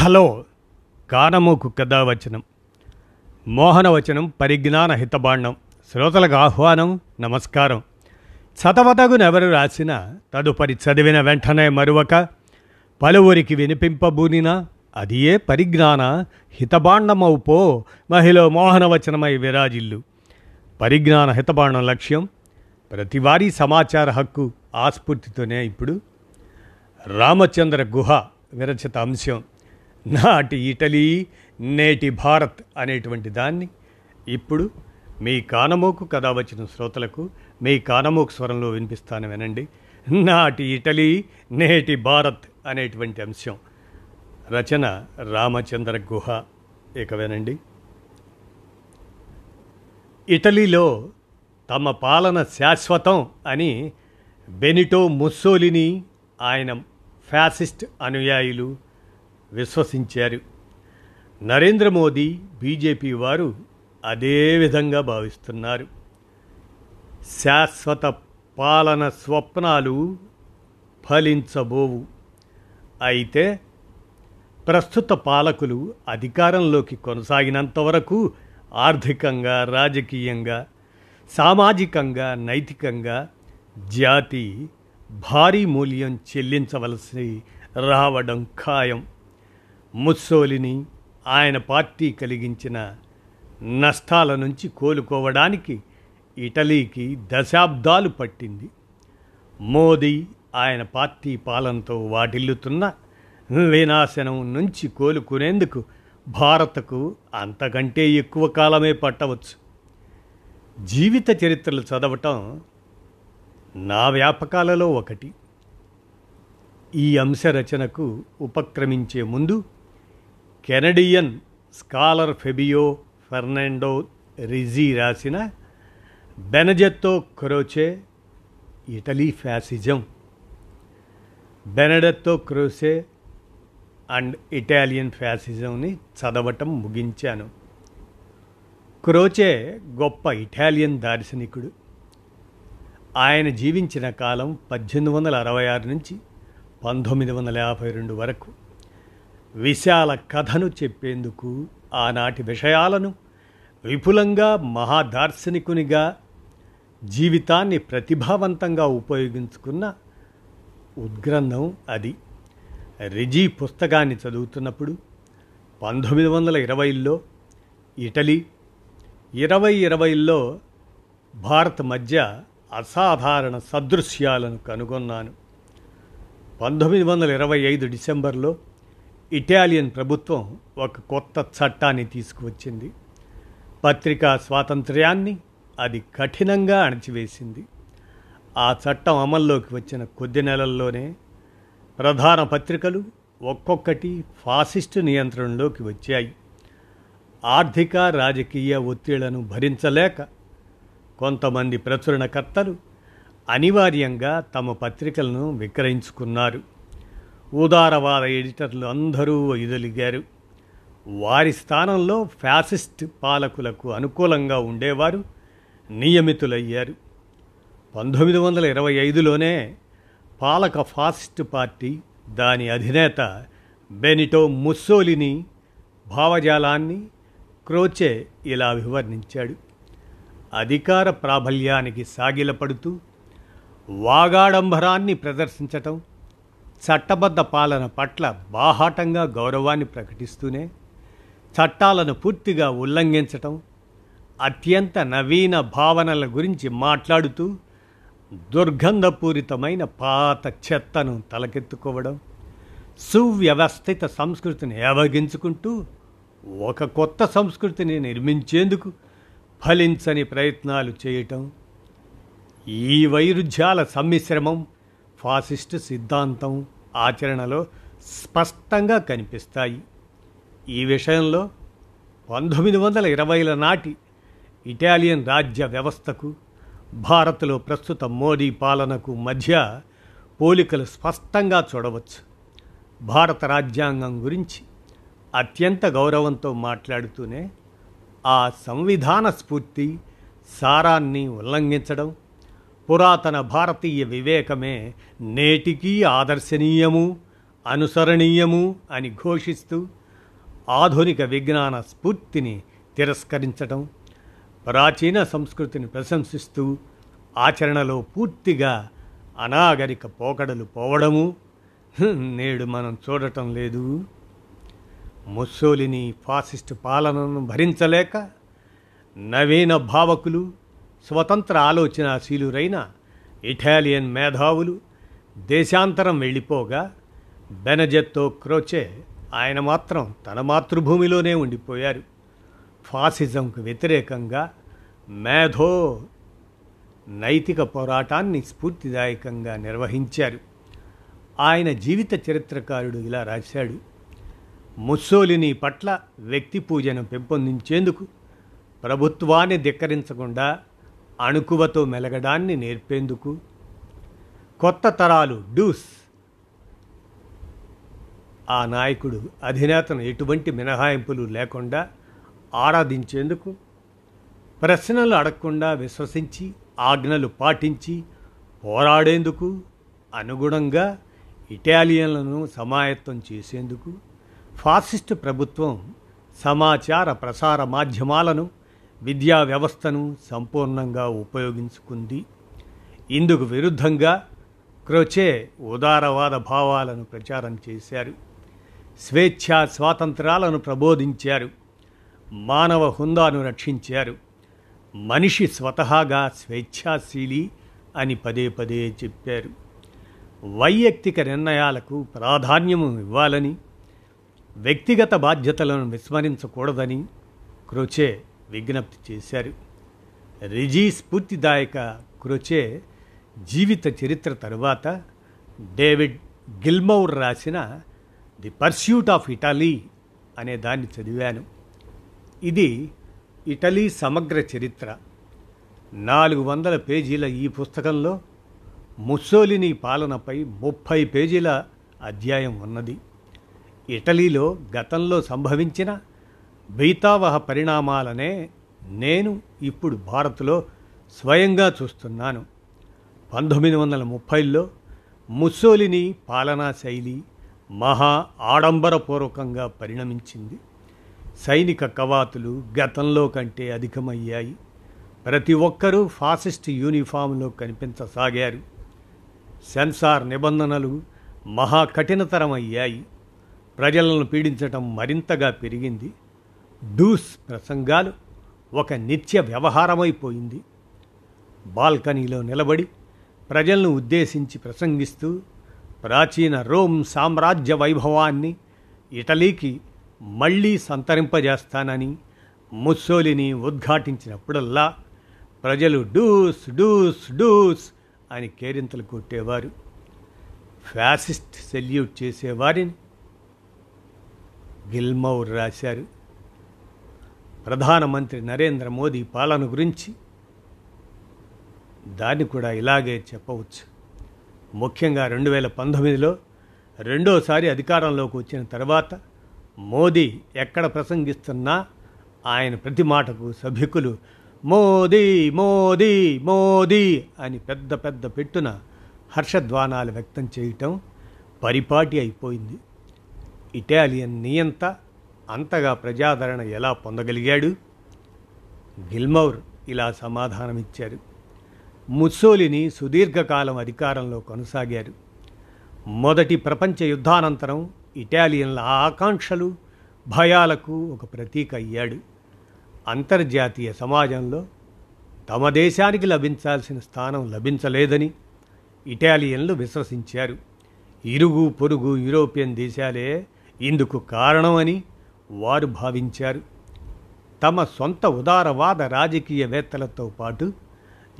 Hello కానమూకు కథావచనం మోహనవచనం పరిజ్ఞాన హితబాండం శ్రోతలకు ఆహ్వానం నమస్కారం. చతవతగునెవరు రాసిన తదుపరి చదివిన వెంటనే మరువక పలువురికి వినిపింపబూనినా అదియే పరిజ్ఞాన హితబాండమవు పో మహిళ మోహనవచనమై విరాజిల్లు. పరిజ్ఞాన హితబాండం లక్ష్యం ప్రతివారీ సమాచార హక్కు ఆస్ఫూర్తితోనే ఇప్పుడు రామచంద్ర గుహ విరచిత అంశం. నాటి ఇటలీ నేటి భారత్ అనేటువంటి దాన్ని ఇప్పుడు మీ కానమోకు కథ వచ్చిన శ్రోతలకు మీ కానమోకు స్వరంలో వినిపిస్తాను వినండి. నాటి ఇటలీ నేటి భారత్ అనేటువంటి అంశం. రచన రామచంద్ర గుహ. ఇక వినండి. ఇటలీలో తమ పాలన శాశ్వతం అని బెనిటో ముస్సోలిని ఆయన ఫ్యాసిస్ట్ అనుయాయులు విశ్వసించారు. నరేంద్ర మోదీ బీజేపీ వారు అదే విధంగా భావిస్తున్నారు. శాశ్వత పాలన స్వప్నాలు ఫలించబోవు. అయితే ప్రస్తుత పాలకులు అధికారంలోకి కొనసాగినంత వరకు ఆర్థికంగా రాజకీయంగా సామాజికంగా నైతికంగా జాతి భారీ మూల్యం చెల్లించవలసి రావడం ఖాయం. ముస్సోలిని ఆయన పార్టీ కలిగించిన నష్టాల నుంచి కోలుకోవడానికి ఇటలీకి దశాబ్దాలు పట్టింది. మోదీ ఆయన పార్టీ పాలనతో వాటిల్లుతున్న వినాశనం నుంచి కోలుకునేందుకు భారత్కు అంతకంటే ఎక్కువ కాలమే పట్టవచ్చు. జీవిత చరిత్రలు చదవటం నా వ్యాపకాలలో ఒకటి. ఈ అంశ రచనకు ఉపక్రమించే ముందు Canadian scholar Fabio Fernando Rizzi రాసిన Benedetto Croce Italy fascism Benedetto Croce and Italian ఫ్యాసిజంని చదవటం ముగించాను క్రోచే గొప్ప ఇటాలియన్ దార్శనికుడు ఆయన జీవించిన కాలం పద్దెనిమిది వందల అరవై ఆరు నుంచి పంతొమ్మిది వందల యాభై రెండు వరకు విశాల కథను చెప్పేందుకు ఆనాటి విషయాలను విపులంగా మహాదార్శనికునిగా జీవితాన్ని ప్రతిభావంతంగా ఉపయోగించుకున్న ఉద్గ్రంథం అది. రిజీ పుస్తకాన్ని చదువుతున్నప్పుడు పంతొమ్మిది వందల ఇరవైలో ఇటలీ ఇరవై ఇరవైలో భారత్ మధ్య అసాధారణ సదృశ్యాలను కనుగొన్నాను. పంతొమ్మిది వందల ఇరవై ఐదు డిసెంబర్లో ఇటాలియన్ ప్రభుత్వం ఒక కొత్త చట్టాన్ని తీసుకువచ్చింది. పత్రికా స్వాతంత్ర్యాన్ని అది కఠినంగా అణచివేసింది. ఆ చట్టం అమల్లోకి వచ్చిన కొద్ది నెలల్లోనే ప్రధాన పత్రికలు ఒక్కొక్కటి ఫాసిస్టు నియంత్రణలోకి వచ్చాయి. ఆర్థిక రాజకీయ ఒత్తిళ్ళను భరించలేక కొంతమంది ప్రచురణకర్తలు అనివార్యంగా తమ పత్రికలను విక్రయించుకున్నారు. ఉదారవాద ఎడిటర్లు అందరూ వైదొలిగారు వారి స్థానంలో ఫ్యాసిస్ట్ పాలకులకు అనుకూలంగా ఉండేవారు నియమితులయ్యారు. పంతొమ్మిది వందల ఇరవై ఐదులోనే పాలక ఫాసిస్ట్ పార్టీ దాని అధినేత బెనిటో ముస్సోలిని భావజాలాన్ని క్రోచే ఇలా వివర్ణించాడు అధికార ప్రాబల్యానికి సాగిలపడుతూ వాగాడంబరాన్ని ప్రదర్శించటం చట్టబద్ధ పాలన పట్ల బాహాటంగా గౌరవాన్ని ప్రకటిస్తూనే చట్టాలను పూర్తిగా ఉల్లంఘించటం అత్యంత నవీన భావనల గురించి మాట్లాడుతూ దుర్గంధపూరితమైన పాత చెత్తను తలకెత్తుకోవడం సువ్యవస్థిత సంస్కృతిని ఏవగించుకుంటూ ఒక కొత్త సంస్కృతిని నిర్మించేందుకు ఫలించని ప్రయత్నాలు చేయటం ఈ వైరుధ్యాల సమ్మిశ్రమం ఫాసిస్ట్ సిద్ధాంతం ఆచరణలో స్పష్టంగా కనిపిస్తాయి. ఈ విషయంలో పంతొమ్మిది వందల ఇరవైల నాటి ఇటాలియన్ రాజ్య వ్యవస్థకు భారత్లో ప్రస్తుత మోడీ పాలనకు మధ్య పోలికలు స్పష్టంగా చూడవచ్చు. భారత రాజ్యాంగం గురించి అత్యంత గౌరవంతో మాట్లాడుతూనే ఆ సంవిధాన స్ఫూర్తి సారాన్ని ఉల్లంఘించడం పురాతన భారతీయ వివేకమే నేటికీ ఆదర్శనీయము అనుసరణీయము అని ఘోషిస్తూ ఆధునిక విజ్ఞాన స్ఫూర్తిని తిరస్కరించటం ప్రాచీన సంస్కృతిని ప్రశంసిస్తూ ఆచరణలో పూర్తిగా అనాగరిక పోకడలు పోవడము నేడు మనం చూడటం లేదు. ముస్సోలిని ఫాసిస్ట్ పాలనను భరించలేక నవీన భావకులు స్వతంత్ర ఆలోచనాశీలురైన ఇటాలియన్ మేధావులు దేశాంతరం వెళ్ళిపోగా బెనజెత్తో క్రోచే ఆయన మాత్రం తన మాతృభూమిలోనే ఉండిపోయారు. ఫాసిజంకు వ్యతిరేకంగా మేధో నైతిక పోరాటాన్ని స్ఫూర్తిదాయకంగా నిర్వహించారు. ఆయన జీవిత చరిత్రకారుడు ఇలా రాశాడు. ముస్సోలిని పట్ల వ్యక్తి పూజను పెంపొందించేందుకు ప్రభుత్వాన్ని ధిక్కరించకుండా అణుకువతో మెలగడాన్ని నేర్పేందుకు. కొత్త తరాలు డూస్. ఆ నాయకుడు అధినేతను ఎటువంటి మినహాయింపులు లేకుండా ఆరాధించేందుకు ప్రశ్నలు అడగకుండా విశ్వసించి ఆజ్ఞలు పాటించి పోరాడేందుకు అనుగుణంగా ఇటాలియన్లను సమాయత్తం చేసేందుకు ఫాసిస్ట్ ప్రభుత్వం సమాచార ప్రసార మాధ్యమాలను విద్యా వ్యవస్థను సంపూర్ణంగా ఉపయోగించుకుంది. ఇందుకు విరుద్ధంగా క్రోచే ఉదారవాద భావాలను ప్రచారం చేశారు. స్వేచ్ఛా స్వాతంత్రాలను ప్రబోధించారు. మానవ హుందాను రక్షించారు. మనిషి స్వతహాగా స్వేచ్ఛాశీలి అని పదే పదే చెప్పారు. వైయక్తిక నిర్ణయాలకు ప్రాధాన్యము ఇవ్వాలని వ్యక్తిగత బాధ్యతలను విస్మరించకూడదని క్రోచే విజ్ఞప్తి చేశారు. రిజీ స్ఫూర్తిదాయక క్రొచే జీవిత చరిత్ర తరువాత డేవిడ్ గిల్మౌర్ రాసిన ది పర్స్యూట్ ఆఫ్ ఇటలీ అనే దాన్ని చదివాను. ఇది ఇటలీ సమగ్ర చరిత్ర. నాలుగు వందల పేజీల ఈ పుస్తకంలో ముస్సోలిని పాలనపై ముప్పై పేజీల అధ్యాయం ఉన్నది. ఇటలీలో గతంలో సంభవించిన బీతావహ పరిణామాలనే నేను ఇప్పుడు భారత్లో స్వయంగా చూస్తున్నాను. పంతొమ్మిది వందల ముప్పైలో ముస్సోలిని పాలనా శైలి మహా ఆడంబరపూర్వకంగా పరిణమించింది. సైనిక కవాతులు గతంలో కంటే అధికమయ్యాయి. ప్రతి ఒక్కరూ ఫాసిస్ట్ యూనిఫామ్లో కనిపించసాగారు. సెన్సార్ నిబంధనలు మహా కఠినతరమయ్యాయి. ప్రజలను పీడించటం మరింతగా పెరిగింది. డూస్ ప్రసంగాలు ఒక నిత్య వ్యవహారమైపోయింది. బాల్కనీలో నిలబడి ప్రజలను ఉద్దేశించి ప్రసంగిస్తూ ప్రాచీన రోమ్ సామ్రాజ్య వైభవాన్ని ఇటలీకి మళ్ళీ సంతరింపజేస్తానని ముస్సోలిని ఉద్ఘాటించినప్పుడల్లా ప్రజలు డూస్ డూస్ డూస్ అని కేరింతలు కొట్టేవారు. ఫ్యాసిస్ట్ సెల్యూట్ చేసేవారిని గిల్మౌర్ రాశారు. ప్రధానమంత్రి నరేంద్ర మోదీ పాలన గురించి దాన్ని కూడా ఇలాగే చెప్పవచ్చు. ముఖ్యంగా రెండు వేల పంతొమ్మిదిలో రెండోసారి అధికారంలోకి వచ్చిన తర్వాత మోదీ ఎక్కడ ప్రసంగిస్తున్నా ఆయన ప్రతి మాటకు సభికులు మోదీ మోదీ మోదీ అని పెద్ద పెద్ద పెట్టున హర్షధ్వానాలు వ్యక్తం చేయటం పరిపాటి అయిపోయింది. ఇటాలియన్ నియంత అంతగా ప్రజాదరణ ఎలా పొందగలిగాడు? గిల్మౌర్ ఇలా సమాధానమిచ్చారు. ముస్సోలిని సుదీర్ఘకాలం అధికారంలో కొనసాగారు. మొదటి ప్రపంచ యుద్ధానంతరం ఇటాలియన్ల ఆకాంక్షలు భయాలకు ఒక ప్రతీక అయ్యాడు. అంతర్జాతీయ సమాజంలో తమ దేశానికి లభించాల్సిన స్థానం లభించలేదని ఇటాలియన్లు విశ్వసించారు. ఇరుగు పొరుగు యూరోపియన్ దేశాలే ఇందుకు కారణమని వారు భావించారు. తమ సొంత ఉదారవాద రాజకీయవేత్తలతో పాటు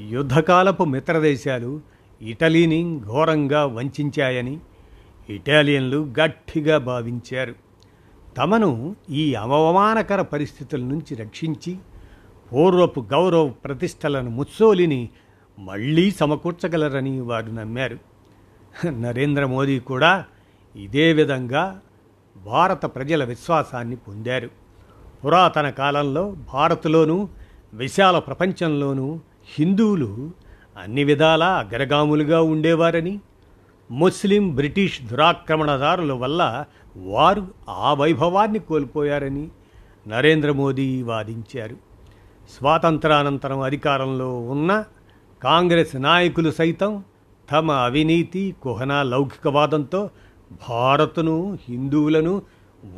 యుద్ధకాలపు మిత్రదేశాలు ఇటలీని ఘోరంగా వంచాయని ఇటాలియన్లు గట్టిగా భావించారు. తమను ఈ అవమానకర పరిస్థితుల నుంచి రక్షించి పూర్వపు గౌరవ ప్రతిష్టలను ముత్సోలిని మళ్ళీ సమకూర్చగలరని వారు నమ్మారు. నరేంద్ర మోదీ కూడా ఇదే విధంగా భారత ప్రజల విశ్వాసాన్ని పొందారు. పురాతన కాలంలో భారత్లోనూ విశాల ప్రపంచంలోనూ హిందువులు అన్ని విధాలా అగ్రగాములుగా ఉండేవారని ముస్లిం బ్రిటిష్ దురాక్రమణదారుల వల్ల వారు ఆ వైభవాన్ని కోల్పోయారని నరేంద్ర మోదీ వాదించారు. స్వాతంత్రానంతరం అధికారంలో ఉన్న కాంగ్రెస్ నాయకులు సైతం తమ అవినీతి కుహన లౌకికవాదంతో భారత్ను హిందువులను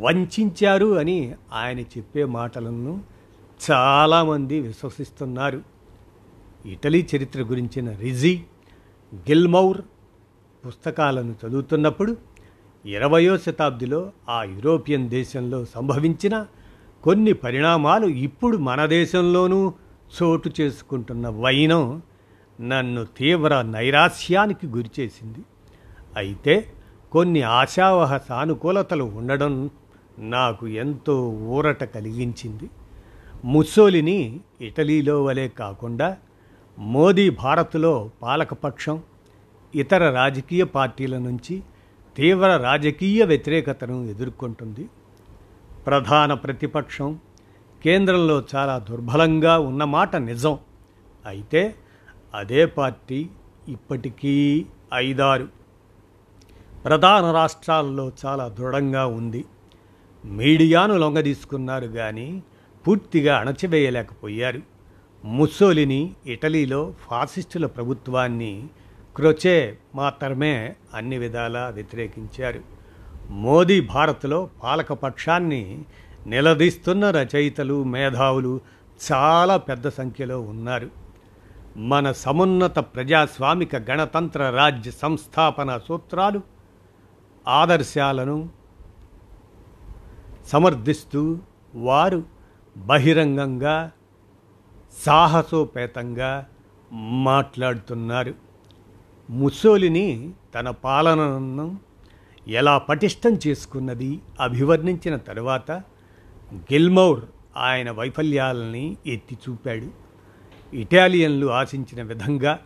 వంచారు అని ఆయన చెప్పే మాటలను చాలామంది విశ్వసిస్తున్నారు. ఇటలీ చరిత్ర గురించిన రిజీ గిల్మౌర్ పుస్తకాలను చదువుతున్నప్పుడు ఇరవయో శతాబ్దిలో ఆ యూరోపియన్ దేశంలో సంభవించిన కొన్ని పరిణామాలు ఇప్పుడు మన దేశంలోనూ చోటు చేసుకుంటున్న వైనం నన్ను తీవ్ర నైరాస్యానికి గురిచేసింది. అయితే కొన్ని ఆశావహ సానుకూలతలు ఉండడం నాకు ఎంతో ఊరట కలిగించింది. ముస్సోలిని ఇటలీలో వలె కాకుండా మోదీ భారత్లో పాలకపక్షం ఇతర రాజకీయ పార్టీల నుంచి తీవ్ర రాజకీయ వ్యతిరేకతను ఎదుర్కొంటుంది. ప్రధాన ప్రతిపక్షం కేంద్రంలో చాలా దుర్బలంగా ఉన్నమాట నిజం. అయితే అదే పార్టీ ఇప్పటికీ ఐదారు. ప్రధాన రాష్ట్రాల్లో చాలా దృఢంగా ఉంది. మీడియాను లొంగదీసుకున్నారు కానీ పూర్తిగా అణచివేయలేకపోయారు. ముస్సోలిని ఇటలీలో ఫాసిస్టుల ప్రభుత్వాన్ని క్రొచే మాత్రమే అన్ని విధాలా వ్యతిరేకించారు. మోదీ భారత్లో పాలకపక్షాన్ని నిలదీస్తున్న రచయితలు మేధావులు చాలా పెద్ద సంఖ్యలో ఉన్నారు. మన సమున్నత ప్రజాస్వామిక గణతంత్ర రాజ్య సంస్థాపన సూత్రాలు ఆదర్శాలను సమర్థిస్తూ వారు బహిరంగంగా సాహసోపేతంగా మాట్లాడుతున్నారు. ముస్సోలిని తన పాలనను ఎలా పటిష్టం చేసుకున్నది అభివర్ణించిన తరువాత గిల్మౌర్ ఆయన వైఫల్యాలని ఎత్తి చూపాడు. ఇటాలియన్లు ఆశించిన విధంగా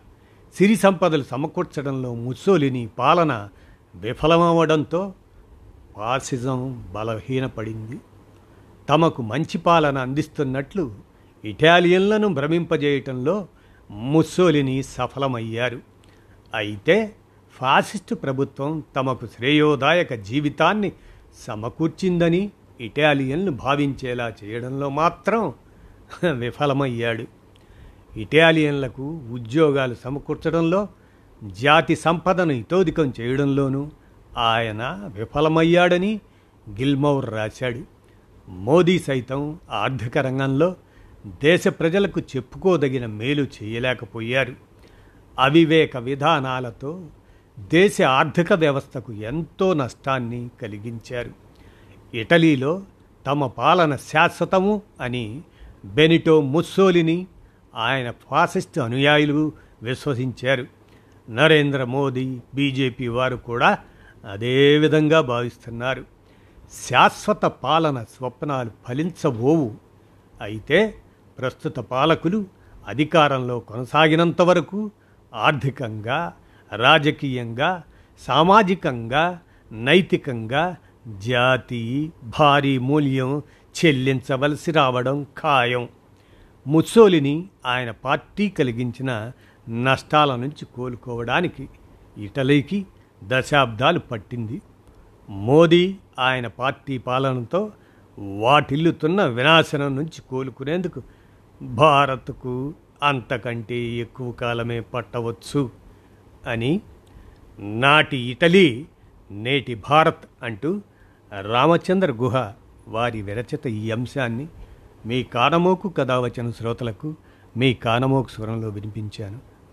సిరి సంపదలు సమకూర్చడంలో ముస్సోలిని పాలన విఫలమవడంతో ఫాసిజం బలహీనపడింది. తమకు మంచి పాలన అందిస్తున్నట్లు ఇటాలియన్లను భ్రమింపజేయటంలో ముస్సోలిని సఫలమయ్యారు. అయితే ఫాసిస్టు ప్రభుత్వం తమకు శ్రేయోదాయక జీవితాన్ని సమకూర్చిందని ఇటాలియన్లు భావించేలా చేయడంలో మాత్రం విఫలమయ్యాడు. ఇటాలియన్లకు ఉద్యోగాలు సమకూర్చడంలో జాతి సంపదను ఇతోధికం చేయడంలోనూ ఆయన విఫలమయ్యాడని గిల్మౌర్ రాశాడు. మోదీ సైతం ఆర్థిక రంగంలో దేశ ప్రజలకు చెప్పుకోదగిన మేలు చేయలేకపోయారు. అవివేక విధానాలతో దేశ ఆర్థిక వ్యవస్థకు ఎంతో నష్టాన్ని కలిగించారు. ఇటలీలో తమ పాలన శాశ్వతము అని బెనిటో ముస్సోలిని ఆయన ఫాసిస్ట్ అనుయాయులు విశ్వసించారు. నరేంద్ర మోదీ బీజేపీ వారు కూడా అదే విధంగా భావిస్తున్నారు. శాశ్వత పాలన స్వప్నాలు ఫలించబోవు. అయితే ప్రస్తుత పాలకులు అధికారంలో కొనసాగినంత వరకు ఆర్థికంగా రాజకీయంగా సామాజికంగా నైతికంగా జాతి భారీ మూల్యం చెల్లించవలసి రావడం ఖాయం. ముస్సోలిని ఆయన పార్టీ కలిగించిన నష్టాల నుంచి కోలుకోవడానికి ఇటలీకి దశాబ్దాలు పట్టింది. మోదీ ఆయన పార్టీ పాలనతో వాటిల్లుతున్న వినాశనం నుంచి కోలుకునేందుకు భారత్కు అంతకంటే ఎక్కువ కాలమే పట్టవచ్చు అని నాటి ఇటలీ నేటి భారత్ అంటూ రామచంద్ర గుహ వారి విరచిత ఈ అంశాన్ని మీ కానమోకు కథ వచ్చిన శ్రోతలకు మీ కానమోకు స్వరంలో వినిపించాను.